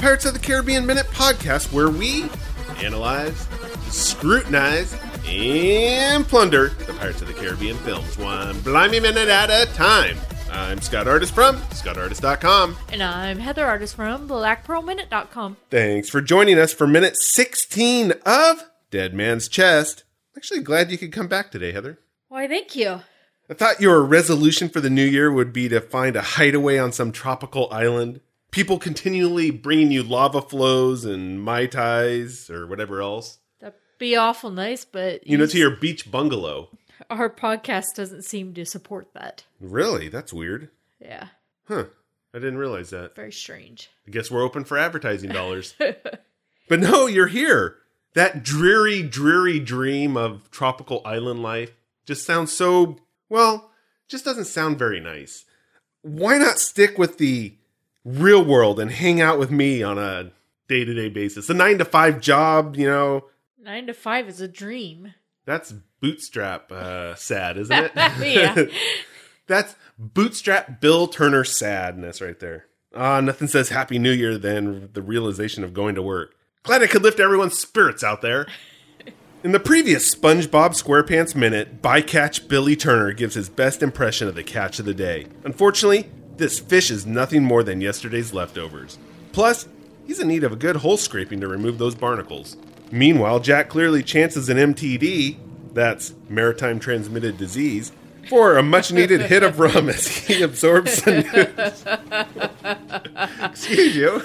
Pirates of the Caribbean Minute podcast where we analyze, scrutinize, and plunder the Pirates of the Caribbean films one blimey minute at a time. I'm Scott Artist from ScottArtist.com. And I'm Heather Artist from BlackPearlMinute.com. Thanks for joining us for minute 16 of Dead Man's Chest. Actually, glad you could come back today, Heather. Why, thank you. I thought your resolution for the new year would be to find a hideaway on some tropical island. People continually bringing you lava flows and mai tais or whatever else. That'd be awful nice, but You know, to your beach bungalow. our podcast doesn't seem to support that. Really? That's weird. Yeah, Huh. I didn't realize that. very strange. I guess we're open for advertising dollars. but no, you're here. That dreary, dreary dream of tropical island life just sounds so, well, just doesn't sound very nice. Why not stick with the real world and hang out with me on a day to day basis? A nine to five job, you know, Nine to five is a dream. that's bootstrap uh, sad, isn't it? Yeah. That's bootstrap Bill Turner sadness right there. Ah, nothing says Happy New Year than the realization of going to work. Glad I could lift everyone's spirits out there. In the previous SpongeBob SquarePants minute, bycatch Billy Turner gives his best impression of the catch of the day. Unfortunately, this fish is nothing more than yesterday's leftovers. Plus, he's in need of a good hole scraping to remove those barnacles. Meanwhile, Jack clearly chances an MTD, that's maritime transmitted disease, for a much needed hit of rum as he absorbs the news. Excuse you.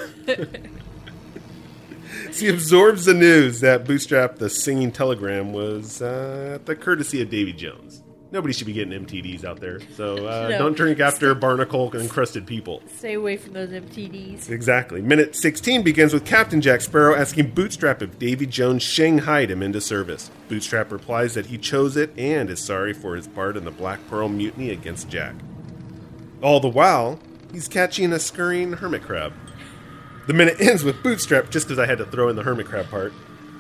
As he absorbs the news that Bootstrap the Singing Telegram was uh, at the courtesy of Davy Jones. Nobody should be getting MTDs out there, so uh, No. don't drink after barnacle encrusted people. Stay away from those MTDs. Exactly. Minute 16 begins with Captain Jack Sparrow asking Bootstrap if Davy Jones shanghaied him into service. Bootstrap replies that he chose it and is sorry for his part in the Black Pearl mutiny against Jack. All the while, he's catching a scurrying hermit crab. The minute ends with Bootstrap, just because I had to throw in the hermit crab part.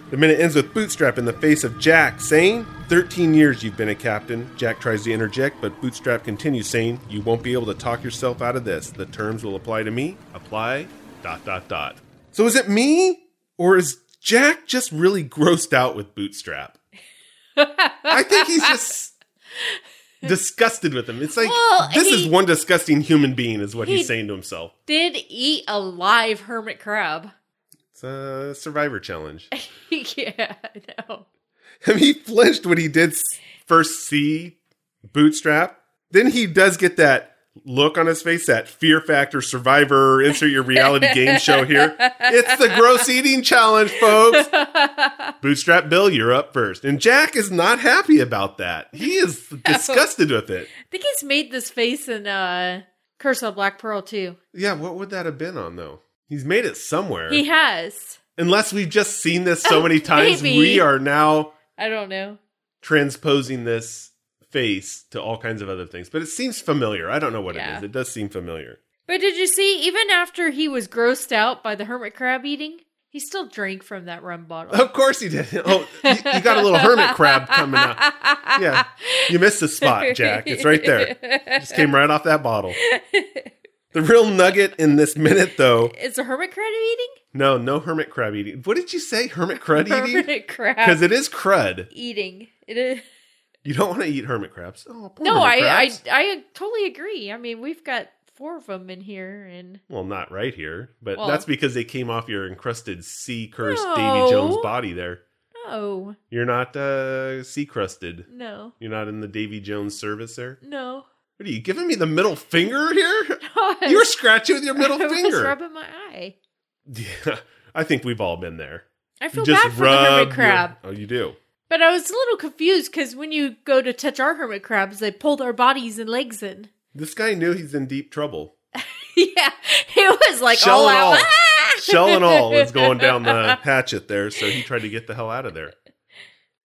The minute ends with Bootstrap in the face of Jack saying, 13 years you've been a captain. Jack tries to interject, but Bootstrap continues saying, You won't be able to talk yourself out of this. The terms will apply to me. Apply, dot, dot, dot. So is it me? Or is Jack just really grossed out with Bootstrap? I think he's just disgusted with him. It's like, Well, this is one disgusting human being, is what he- he's saying to himself. Did eat a live hermit crab. It's a survivor challenge. yeah, I know. I mean, he flinched when he did first see Bootstrap. Then he does get that look on his face, that fear factor survivor, insert your reality game show here. It's the gross eating challenge, folks. Bootstrap Bill, you're up first. And Jack is not happy about that. He is disgusted with it. I think he's made this face in uh, Curse of Black Pearl too. Yeah, what would that have been on, though? He's made it somewhere. He has. Unless we've just seen this so Oh, many times, maybe. we are now I don't know. transposing this face to all kinds of other things. But it seems familiar. I don't know what it Yeah. is. It does seem familiar. But did you see, even after he was grossed out by the hermit crab eating, he still drank from that rum bottle. Of course he did. Oh, you, you got a little hermit crab coming out. Yeah, you missed the spot, Jack. It's right there. Just came right off that bottle. The real nugget in this minute, though, Is a hermit crab eating? no, no hermit crab eating. What did you say? Hermit crud eating? Hermit crab Because it is crud. eating. It is. You don't want to eat hermit crabs. Oh, poor No, hermit I, I crabs. I totally agree. I mean, we've got four of them in here, and Well, not right here, but Well- that's because they came off your encrusted sea cursed No. Davy Jones body there. No, You're not uh, sea crusted. no, You're not in the Davy Jones service there. no. What are you giving me the middle finger here? God. You were scratching with your middle I finger. rubbing my eye. Yeah, I think we've all been there. I feel bad for the hermit your- crab. Oh, you do. But I was a little confused because when you go to touch our hermit crabs, they pull their bodies and legs in. This guy knew he's in deep trouble. yeah, it was like Shell all and out. all. Shell and all was going down the hatchet there, so he tried to get the hell out of there.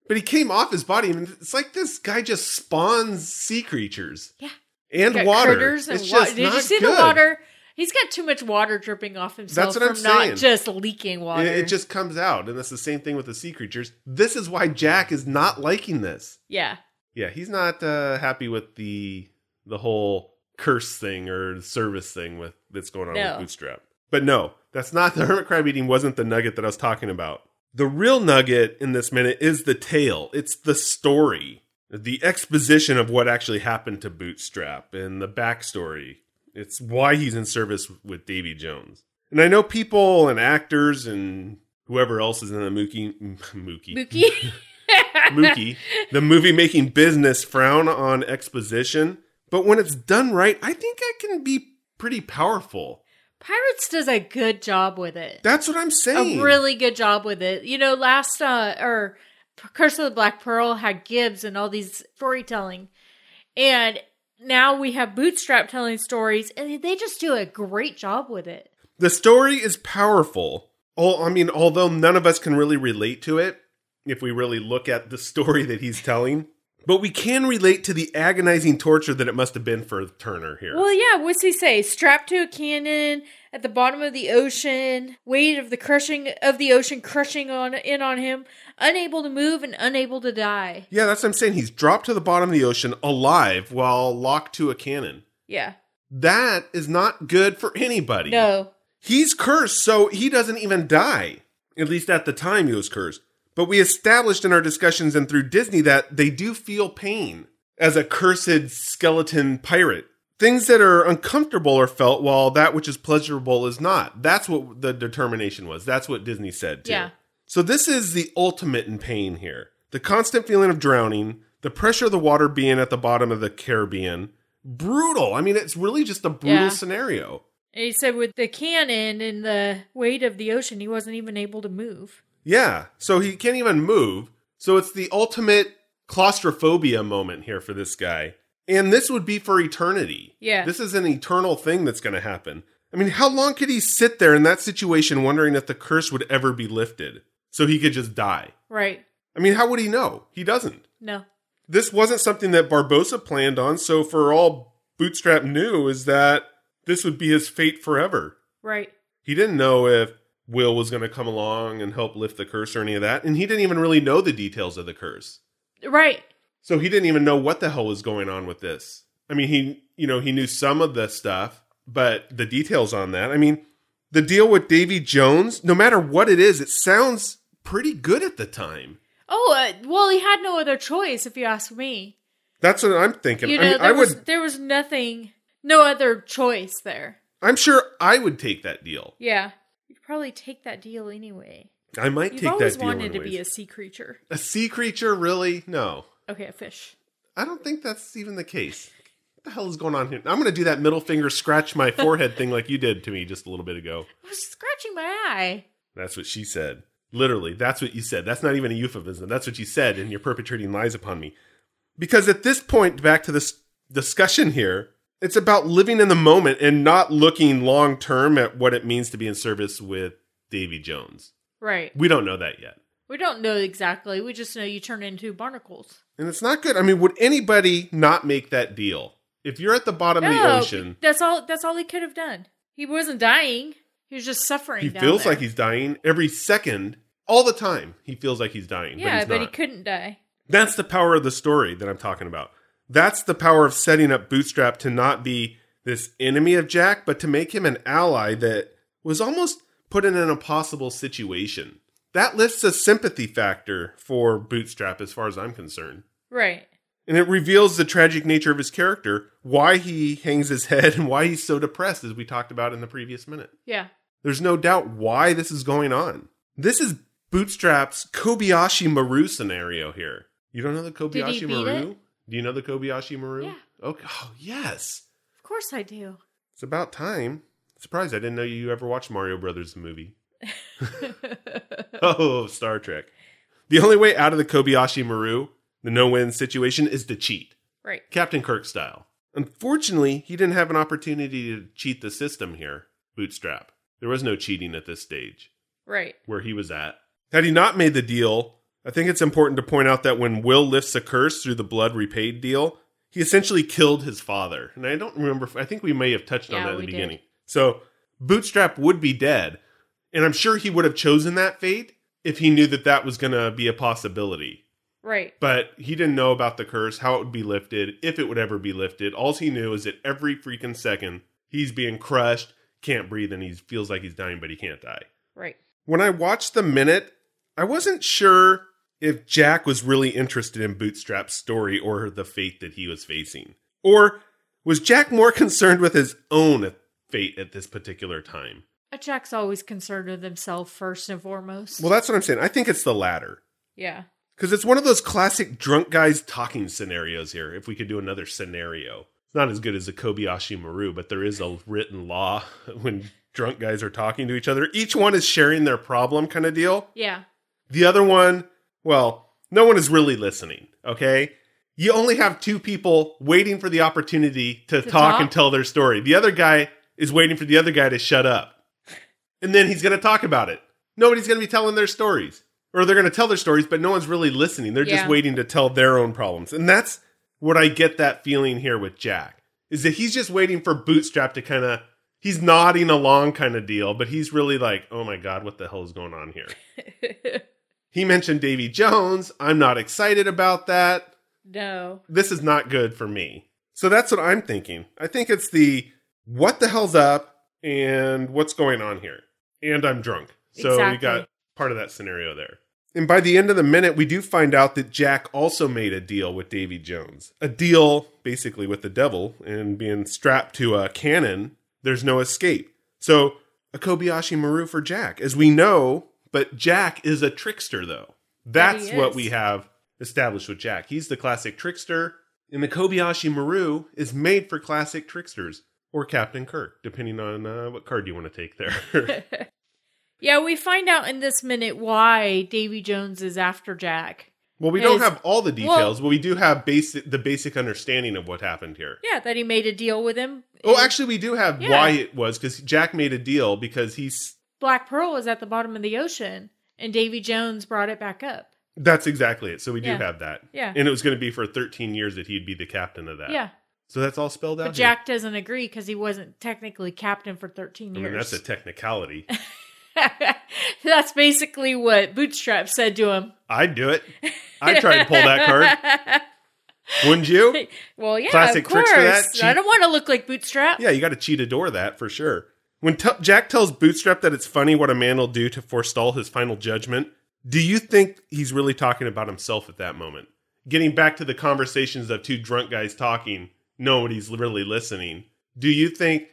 But he came off his body. I mean, it's like this guy just spawns sea creatures. Yeah. And water. and it's wa- just Did you see good. the water? He's got too much water dripping off himself That's what I'm from not saying. just leaking water. It, it just comes out, and that's the same thing with the sea creatures. This is why Jack is not liking this. yeah, Yeah, he's not uh, happy with the the whole curse thing or service thing with that's going on No. with Bootstrap. But no, that's not the hermit crab eating. Wasn't the nugget that I was talking about? The real nugget in this minute is the tale. It's the story, the exposition of what actually happened to Bootstrap and the backstory. It's why he's in service with Davy Jones. And I know people and actors and whoever else is in the Mookie Mookie Mookie. Mookie, the movie making business frown on exposition, but when it's done right, I think it can be pretty powerful. Pirates does a good job with it. That's what I'm saying. a really good job with it. You know, last uh or Curse of the Black Pearl had Gibbs and all these storytelling, and now we have Bootstrap telling stories, and they just do a great job with it. the story is powerful. Oh, I mean, although none of us can really relate to it if we really look at the story that he's telling, but we can relate to the agonizing torture that it must have been for Turner here. Well, yeah, what's he say? Strapped to a cannon at the bottom of the ocean, weight of the crushing of the ocean crushing on in on him, unable to move and unable to die. yeah, that's what I'm saying. He's dropped to the bottom of the ocean alive while locked to a cannon. Yeah. That is not good for anybody. No. He's cursed, so he doesn't even die. At least at the time he was cursed. But we established in our discussions and through Disney that they do feel pain as a cursed skeleton pirate. Things that are uncomfortable are felt while that which is pleasurable is not. That's what the determination was. That's what Disney said too. Yeah. So this is the ultimate in pain here. The constant feeling of drowning, the pressure of the water being at the bottom of the Caribbean. Brutal. I mean, it's really just a brutal Yeah. scenario. And he said with the cannon and the weight of the ocean, he wasn't even able to move. Yeah. So he can't even move. So it's the ultimate claustrophobia moment here for this guy. And this would be for eternity. Yeah. This is an eternal thing that's going to happen. I mean, how long could he sit there in that situation wondering if the curse would ever be lifted so he could just die? Right. I mean, how would he know? He doesn't. No. This wasn't something that Barbossa planned on, so for all Bootstrap knew is that this would be his fate forever. Right. He didn't know if Will was going to come along and help lift the curse or any of that, and he didn't even really know the details of the curse. Right. So he didn't even know what the hell was going on with this. I mean, he, you know, he knew some of the stuff, but the details on that. I mean, the deal with Davy Jones, no matter what it is, it sounds pretty good at the time. Oh, uh, well, he had no other choice, if you ask me. That's what I'm thinking. You I mean, there I was would there was nothing, no other choice there. I'm sure I would take that deal. Yeah, probably take that deal anyway. I might You've take that deal. Always wanted to be a sea creature. a sea creature, really? No. Okay, a fish. I don't think that's even the case. What the hell is going on here? I'm going to do that middle finger scratch my forehead thing like you did to me just a little bit ago. I was scratching my eye. That's what she said. Literally, that's what you said. That's not even a euphemism. That's what you said, and you're perpetrating lies upon me. Because at this point, back to this discussion here, it's about living in the moment and not looking long term at what it means to be in service with Davy Jones. Right. We don't know that yet. We don't know exactly. We just know you turn into barnacles. And it's not good. I mean, would anybody not make that deal? If you're at the bottom of the ocean, that's all. That's all he could have done. He wasn't dying. He was just suffering. he feels there. like he's dying every second, all the time. He feels like he's dying. Yeah, but, but, he couldn't die. That's the power of the story that I'm talking about. That's the power of setting up Bootstrap to not be this enemy of Jack, but to make him an ally that was almost put in an impossible situation. That lifts a sympathy factor for Bootstrap as far as I'm concerned. Right. And it reveals the tragic nature of his character, why he hangs his head, and why he's so depressed, as we talked about in the previous minute. Yeah. There's no doubt why this is going on. This is Bootstrap's Kobayashi Maru scenario here. You don't know the Kobayashi Maru? it? Do you know the Kobayashi Maru? Yeah. Okay. Oh, yes. Of course I do. It's about time. Surprised I didn't know you ever watched Mario Brothers the movie. oh, Star Trek. The only way out of the Kobayashi Maru, the no-win situation, is to cheat. Right. Captain Kirk style. Unfortunately, he didn't have an opportunity to cheat the system here, Bootstrap. There was no cheating at this stage Right. where he was at. Had he not made the deal, I think it's important to point out that when Will lifts a curse through the blood repaid deal, he essentially killed his father. And I don't remember, if- I think we may have touched on that in the we did. beginning. So Bootstrap would be dead. And I'm sure he would have chosen that fate if he knew that that was going to be a possibility. Right. But he didn't know about the curse, how it would be lifted, if it would ever be lifted. All he knew is that every freaking second he's being crushed, can't breathe, and he feels like he's dying, but he can't die. Right. When I watched the minute, I wasn't sure if Jack was really interested in Bootstrap's story or the fate that he was facing. Or was Jack more concerned with his own fate at this particular time? Uh, Jack's always concerned with himself first and foremost. Well, that's what I'm saying. I think it's the latter. yeah. Because it's one of those classic drunk guys talking scenarios here. If we could do another scenario, it's not as good as the Kobayashi Maru, but there is a written law when drunk guys are talking to each other. Each one is sharing their problem, kind of deal. Yeah. The other one, well, no one is really listening, okay? You only have two people waiting for the opportunity to, To talk, talk? and tell their story. The other guy is waiting for the other guy to shut up. And then he's going to talk about it. Nobody's going to be telling their stories. Or they're going to tell their stories, but no one's really listening. They're just waiting to tell their own problems. And that's what I get that feeling here with Jack. Is that he's just waiting for Bootstrap to kind of he's nodding along kind of deal, but he's really like, "Oh my god, what the hell is going on here?" He mentioned Davy Jones. I'm not excited about that. no. This is not good for me. So that's what I'm thinking. I think it's the what the hell's up and what's going on here. And I'm drunk. So we got part of that scenario there. And by the end of the minute, we do find out that Jack also made a deal with Davy Jones. A deal basically with the devil and being strapped to a cannon, there's no escape. So a Kobayashi Maru for Jack, as we know, but Jack is a trickster though. That's what we have established with Jack. He's the classic trickster, and the Kobayashi Maru is made for classic tricksters or Captain Kirk, depending on uh, what card you want to take there. Yeah, we find out in this minute why Davy Jones is after Jack. well, we don't have all the details, but we do have basic the basic understanding of what happened here. Yeah, that he made a deal with him. Oh, actually, we do have Yeah. why it was because Jack made a deal because he's. Black Pearl was at the bottom of the ocean, and Davy Jones brought it back up. That's exactly it. So we do Yeah. have that. Yeah. And it was going to be for 13 years that he'd be the captain of that. Yeah, So that's all spelled out. but. Jack doesn't agree because he wasn't technically captain for 13 I years. mean, that's a technicality. That's basically what Bootstrap said to him. I'd do it. I'd try to pull that card. Wouldn't you? Well, yeah, Classic of course. tricks for that. I Cheat- don't want to look like Bootstrap. Yeah, you got to cheat a door that for sure. When t- Jack tells Bootstrap that it's funny what a man will do to forestall his final judgment, do you think he's really talking about himself at that moment? Getting back to the conversations of two drunk guys talking, nobody's really listening. Do you think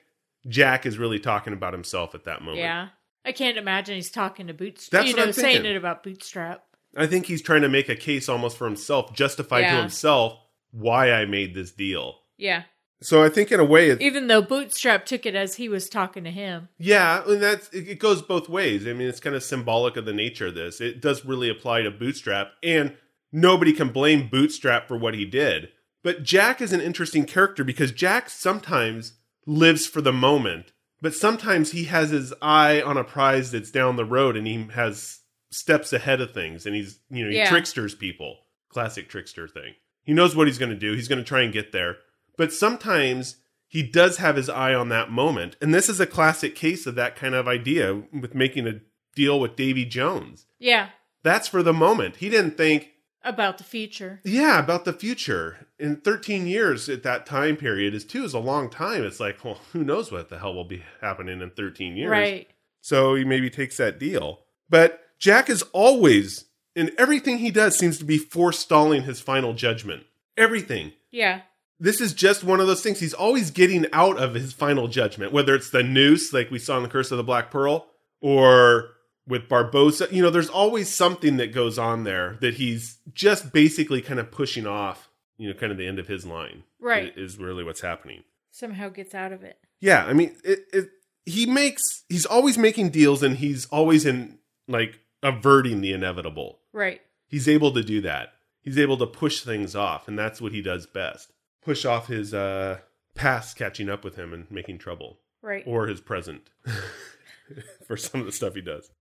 Jack is really talking about himself at that moment? Yeah. I can't imagine he's talking to Bootstrap. That's you what know, I'm saying it about Bootstrap. I think he's trying to make a case almost for himself, justify to himself why I made this deal. Yeah. So I think in a way, it's, Even though Bootstrap took it as he was talking to him. Yeah, and that's it it goes both ways. I mean, it's kind of symbolic of the nature of this. It does really apply to Bootstrap, and nobody can blame Bootstrap for what he did. But Jack is an interesting character because Jack sometimes lives for the moment, but sometimes he has his eye on a prize that's down the road and he has steps ahead of things and he's, you know, he Yeah. tricksters people. Classic trickster thing. He knows what he's going to do. He's going to try and get there. But sometimes he does have his eye on that moment. And this is a classic case of that kind of idea with making a deal with Davy Jones. Yeah. That's for the moment. He didn't think, About the future. yeah, about the future. In 13 years at that time period is two is a long time. It's like, well, who knows what the hell will be happening in 13 years. Right. So he maybe takes that deal. But Jack is always, in everything he does, seems to be forestalling his final judgment. Everything. Yeah. This is just one of those things. He's always getting out of his final judgment, whether it's the noose, like we saw in the Curse of the Black Pearl, or with Barbossa. You know, there's always something that goes on there that he's just basically kind of pushing off, you know, kind of the end of his line. Right. Is really what's happening. Somehow gets out of it. Yeah, I mean, it, it he makes he's always making deals and he's always in like averting the inevitable. Right. He's able to do that. He's able to push things off, and that's what he does best. Push off his uh past catching up with him and making trouble. Right. Or his present. for some of the stuff he does.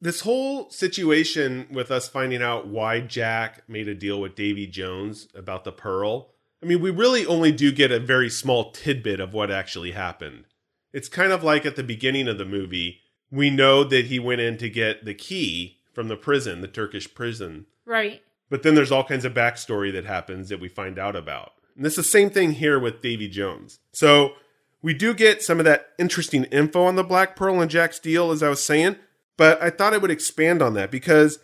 This whole situation with us finding out why Jack made a deal with Davy Jones about the pearl. I mean, we really only do get a very small tidbit of what actually happened. It's kind of like at the beginning of the movie, we know that he went in to get the key from the prison, the Turkish prison. right. But then there's all kinds of backstory that happens that we find out about. And it's the same thing here with Davy Jones. So we do get some of that interesting info on the Black Pearl and Jack's deal, as I was saying, but I thought I would expand on that because,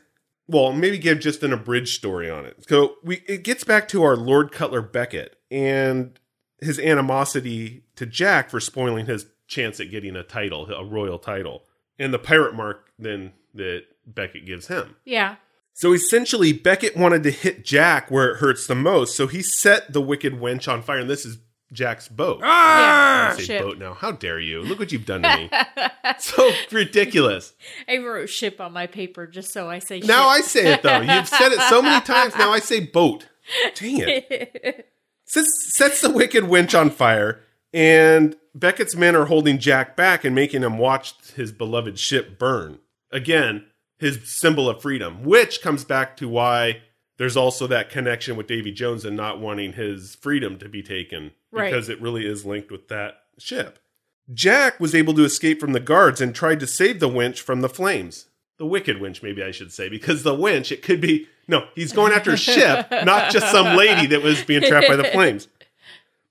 well, maybe give just an abridged story on it. So we it gets back to our Lord Cutler Beckett and his animosity to Jack for spoiling his chance at getting a title, a royal title, and the pirate mark then that Beckett gives him. Yeah. So essentially, Beckett wanted to hit Jack where it hurts the most. So he set the wicked wench on fire, and this is Jack's boat. yeah. I say Ship. boat now. How dare you? Look what you've done to me. so ridiculous. I wrote ship on my paper just so I say Now I say it though. You've said it so many times. Now I say boat. Dang it. Sets, sets the wicked wench on fire, and Beckett's men are holding Jack back and making him watch his beloved ship burn. Again, his symbol of freedom, which comes back to why there's also that connection with Davy Jones and not wanting his freedom to be taken Right. because it really is linked with that ship. Jack was able to escape from the guards and tried to save the winch from the flames. The wicked winch, maybe I should say, because the winch, it could be no, he's going after a ship, not just some lady that was being trapped by the flames.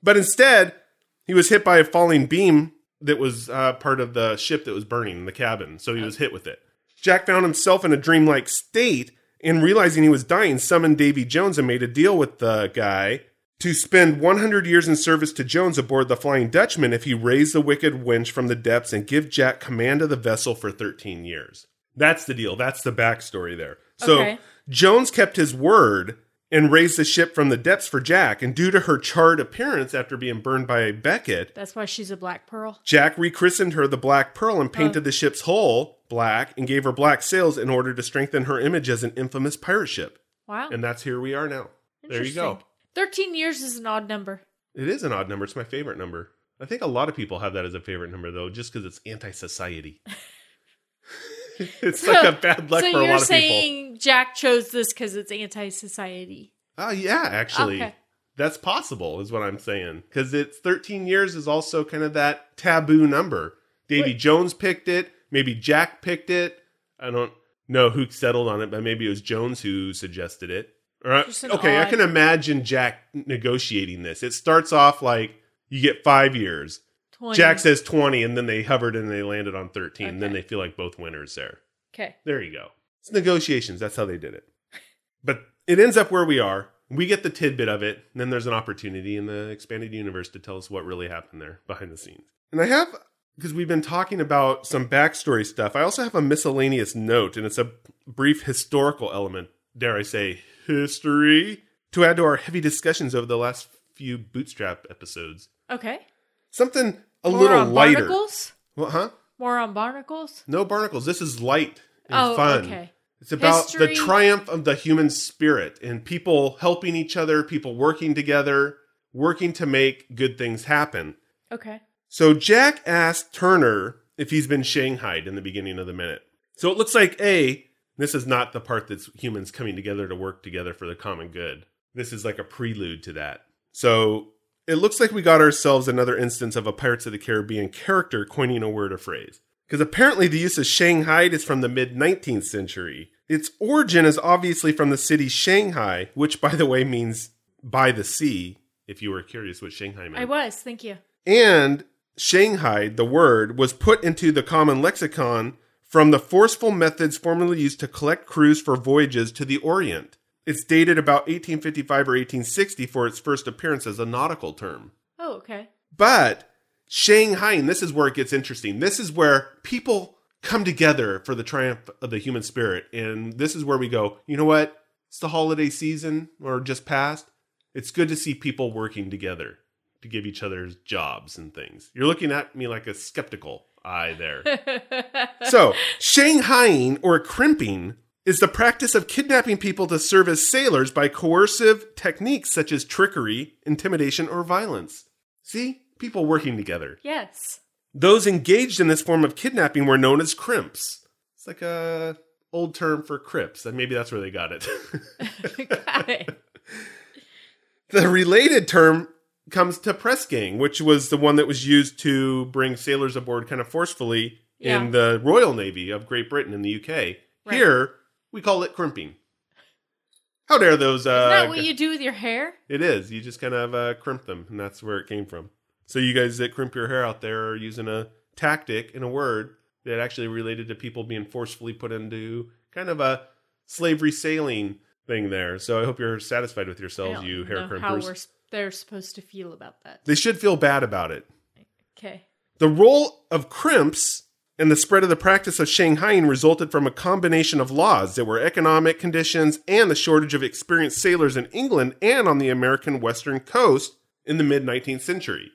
But instead, he was hit by a falling beam that was uh, part of the ship that was burning in the cabin, so he was hit with it. Jack found himself in a dreamlike state and realizing he was dying, summoned Davy Jones and made a deal with the guy to spend 100 years in service to Jones aboard the Flying Dutchman if he raised the wicked wench from the depths and give Jack command of the vessel for 13 years. That's the deal. That's the backstory there. So Okay. Jones kept his word and raised the ship from the depths for Jack, and due to her charred appearance after being burned by Beckett, That's why she's a black pearl. Jack rechristened her the Black Pearl and oh. painted the ship's hull black and gave her black sails in order to strengthen her image as an infamous pirate ship. Wow. And that's here we are now. There you go. 13 years is an odd number. It is an odd number. It's my favorite number. I think a lot of people have that as a favorite number, though, just because it's anti society. it's like a bad luck so for a lot of people. you're saying Jack chose this because it's anti-society. Oh, yeah, actually. Okay. That's possible, is what I'm saying. Because it's 13 years is also kind of that taboo number. Davy Jones picked it. Maybe Jack picked it. I don't know who settled on it, but maybe it was Jones who suggested it. All right. Okay, I can imagine Jack negotiating this. It starts off like you get five years. 20. Jack says 20, and then they hovered and they landed on 13. And then they feel like both winners there. Okay. There you go. It's negotiations. That's how they did it. But it ends up where we are. We get the tidbit of it. And then there's an opportunity in the expanded universe to tell us what really happened there behind the scenes. And I have, because we've been talking about some backstory stuff, I also have a miscellaneous note, and it's a brief historical element, dare I say, history, to add to our heavy discussions over the last few Bootstrap episodes. Okay. Something a More little on lighter. barnacles? What, huh? More on barnacles? No barnacles. This is light and Oh, fun. okay. It's about the triumph of the human spirit and people helping each other, people working together, working to make good things happen. Okay. So Jack asked Turner if he's been shanghaied in the beginning of the minute. So it looks like A, this is not the part that's humans coming together to work together for the common good. This is like a prelude to that. So it looks like we got ourselves another instance of a Pirates of the Caribbean character coining a word or phrase. Because apparently the use of Shanghai is from the mid 19th century. Its origin is obviously from the city Shanghai, which, by the way, means by the sea, if you were curious what Shanghai meant. I was. Thank you. And Shanghai, the word, was put into the common lexicon from the forceful methods formerly used to collect crews for voyages to the Orient. It's dated about 1855 or 1860 for its first appearance as a nautical term. Oh, okay. But Shanghai, and this is where it gets interesting. This is where people come together for the triumph of the human spirit. And this is where we go, you know what? It's the holiday season or just past. It's good to see people working together to give each other jobs and things. You're looking at me like a skeptical eye there. so, Shanghaiing or crimping is the practice of kidnapping people to serve as sailors by coercive techniques such as trickery, intimidation, or violence. See? People working together. Yes. Those engaged in this form of kidnapping were known as crimps. It's like a old term for crips, and maybe that's where they got it. Got it. the related term comes to press gang, which was the one that was used to bring sailors aboard kind of forcefully Yeah. in the Royal Navy of Great Britain in the UK. Right. Here, we call it crimping. How dare those? Uh, Isn't that what you do with your hair? It is. You just kind of uh, crimp them, and that's where it came from. So you guys that crimp your hair out there are using a tactic and a word that actually related to people being forcefully put into kind of a slavery sailing thing there. So I hope you're satisfied with yourselves, you hair know how we're, crimpers. They're supposed to feel about that. They should feel bad about it. Okay. The role of crimps and the spread of the practice of Shanghaiing resulted from a combination of laws that were economic conditions and the shortage of experienced sailors in England and on the American western coast in the mid 19th century.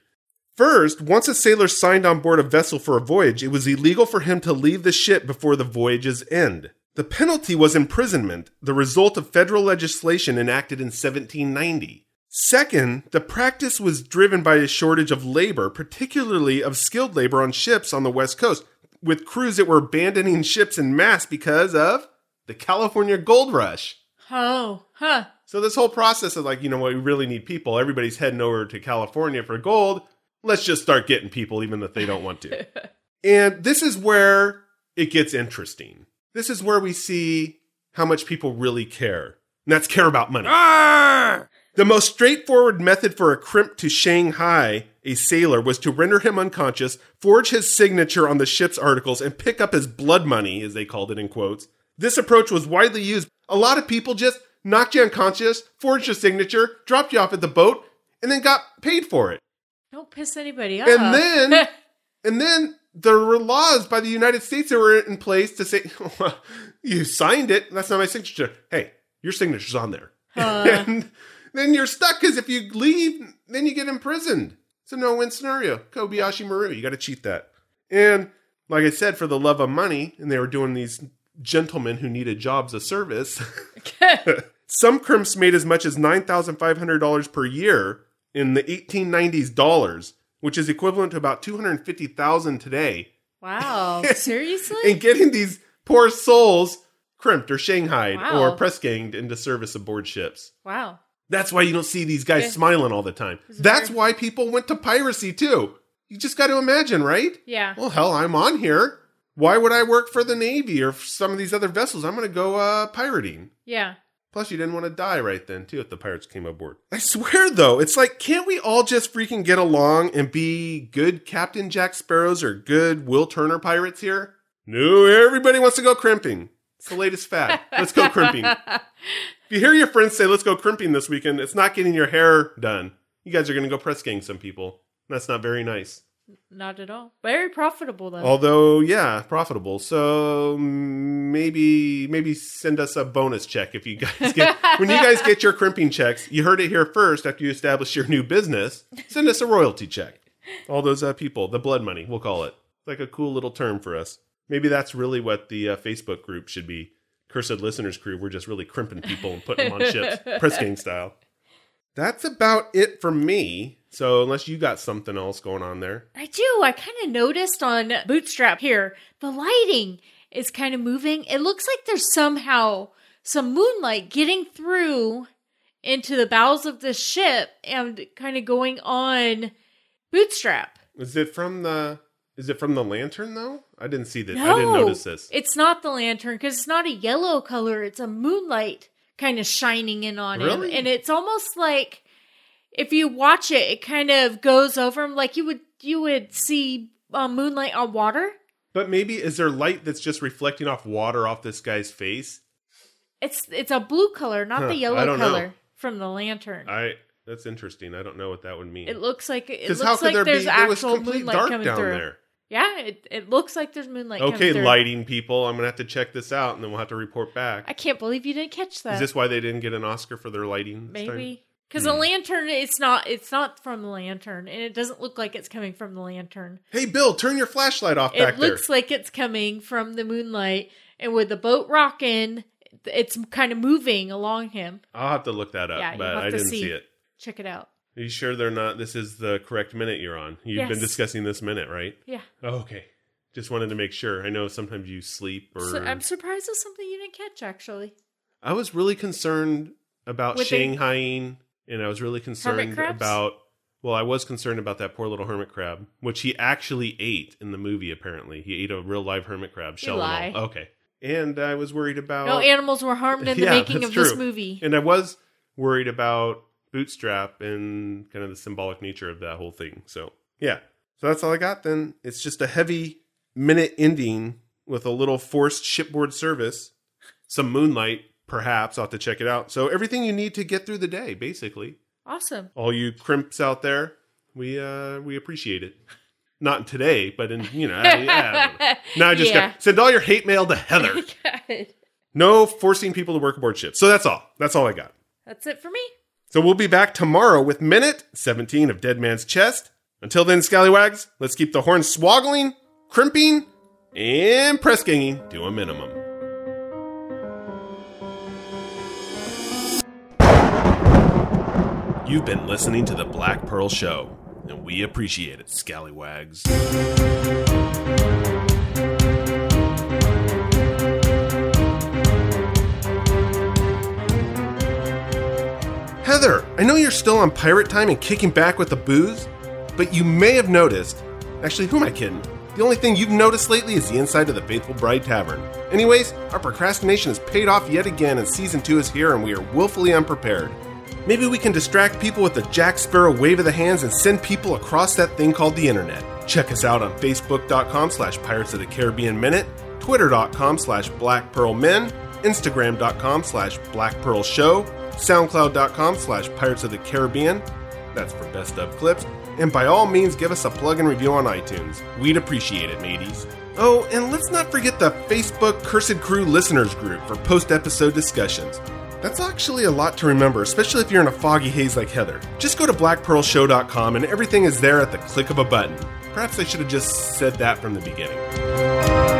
First, once a sailor signed on board a vessel for a voyage, it was illegal for him to leave the ship before the voyage's end. The penalty was imprisonment, the result of federal legislation enacted in 1790. Second, the practice was driven by a shortage of labor, particularly of skilled labor on ships on the West Coast, with crews that were abandoning ships in mass because of the California gold rush. Oh, huh. So this whole process of like, you know what, we really need people. Everybody's heading over to California for gold. Let's just start getting people even if they don't want to. and this is where it gets interesting. This is where we see how much people really care. And that's care about money. Ah! The most straightforward method for a crimp to Shanghai a sailor was to render him unconscious, forge his signature on the ship's articles, and pick up his blood money, as they called it in quotes. This approach was widely used. A lot of people just knocked you unconscious, forged your signature, dropped you off at the boat, and then got paid for it. Don't piss anybody off. And then, and then there were laws by the United States that were in place to say, well, you signed it. That's not my signature. Hey, your signature's on there. and then you're stuck because if you leave, then you get imprisoned. It's a no-win scenario. Kobayashi Maru, you got to cheat that. And like I said, for the love of money, and they were doing these gentlemen who needed jobs of service. Some crimps made as much as $9,500 per year in the 1890s dollars, which is equivalent to about 250,000 today. wow. Seriously? And getting these poor souls crimped or shanghaied Wow. or press ganged into service aboard ships. wow. That's why you don't see these guys Yeah. smiling all the time. That's very- why people went to piracy too. You just got to imagine, right? Yeah. Well, hell, I'm on here. Why would I work for the Navy or some of these other vessels? I'm going to go uh, pirating. Yeah. Plus, you didn't want to die right then, too, if the pirates came aboard. I swear, though, it's like, can't we all just freaking get along and be good Captain Jack Sparrows or good Will Turner pirates here? No, everybody wants to go crimping. It's the latest fad. Let's go crimping. If you hear your friends say, let's go crimping this weekend, it's not getting your hair done. You guys are going to go press gang some people. That's not very nice. Not at all. Very profitable though. Although, yeah, profitable. So maybe maybe send us a bonus check if you guys get when you guys get your crimping checks. You heard it here first. After you establish your new business, send us a royalty check. All those uh, people, the blood money, we'll call it. It's like a cool little term for us. Maybe that's really what the uh, Facebook group should be. Cursed Listeners Crew. We're just really crimping people and putting them on ships, press gang style. That's about it for me. So unless you got something else going on there, I do. I kind of noticed on Bootstrap here, the lighting is kind of moving. It looks like there's somehow some moonlight getting through into the bowels of the ship and kind of going on Bootstrap. Is it from the? Is it from the lantern though? I didn't see that. No, I didn't notice this. It's not the lantern because it's not a yellow color. It's a moonlight kind of shining in on Really? him, and it's almost like if you watch it, it kind of goes over him like you would you would see uh, moonlight on water. But maybe is there light that's just reflecting off water off this guy's face? It's it's a blue color, not Huh, the yellow don't know. color from the lantern. I. That's interesting. I don't know what that would mean. it looks like it looks how could like there there's be? It was actual moonlight dark coming down through. there. Yeah, it, it looks like there's moonlight. Okay, lighting people. I'm gonna have to check this out, and then we'll have to report back. I can't believe you didn't catch that. Is this why they didn't get an Oscar for their lighting? Maybe because Hmm. the lantern, it's not. It's not from the lantern, and it doesn't look like it's coming from the lantern. Hey, Bill, turn your flashlight off back it looks like it's coming from the moonlight, and with the boat rocking, it's kind of moving along him. I'll have to look that up, Yeah, but have I to didn't see. see it. Check it out. Are you sure they're not? This is the correct minute you're on. You've been Yes. discussing this minute, right? Yeah, Oh, okay. Just wanted to make sure. I know sometimes you sleep or. so I'm surprised it's something you didn't catch. Actually, I was really concerned about Shanghaiing, and I was really concerned crabs? about. Well, I was concerned about that poor little hermit crab, which he actually ate in the movie. Apparently, he ate a real live hermit crab shell lie. and all. Okay, and I was worried about no animals were harmed in the Yeah, making that's of this true. movie. and I was worried about Bootstrap and kind of the symbolic nature of that whole thing. So yeah, so that's all I got. Then it's just a heavy minute ending with a little forced shipboard service, some moonlight, perhaps. I'll have to check it out. So everything you need to get through the day, basically. Awesome. All you crimps out there, we uh we appreciate it. Not today, but in you know, I- yeah. Now I just Yeah. got send all your hate mail to Heather. No forcing people to work aboard ships. So that's all. That's all I got. That's it for me. So we'll be back tomorrow with minute 17 of Dead Man's Chest. Until then, scallywags, let's keep the hornswoggling, crimping, and press ganging to a minimum. You've been listening to the Black Pearl Show, and we appreciate it, scallywags. Heather, I know you're still on pirate time and kicking back with the booze, but you may have noticed. Actually, who am I kidding? The only thing you've noticed lately is the inside of the Faithful Bride Tavern. Anyways, our procrastination has paid off yet again, and season two is here, and we are willfully unprepared. Maybe we can distract people with the Jack Sparrow wave of the hands and send people across that thing called the internet. Check us out on Facebook.com slash Pirates of the Caribbean Minute, Twitter.com slash Black Pearl Men, Instagram.com slash Black Pearl Show, SoundCloud.com slash Pirates of the Caribbean, that's for best of clips, and by all means give us a plug and review on iTunes. We'd appreciate it, mateys. Oh, and let's not forget the Facebook Cursed Crew listeners group for post episode discussions. That's actually a lot to remember, especially if you're in a foggy haze like Heather. Just go to blackpearlshow.com and everything is there at the click of a button. Perhaps I should have just said that from the beginning.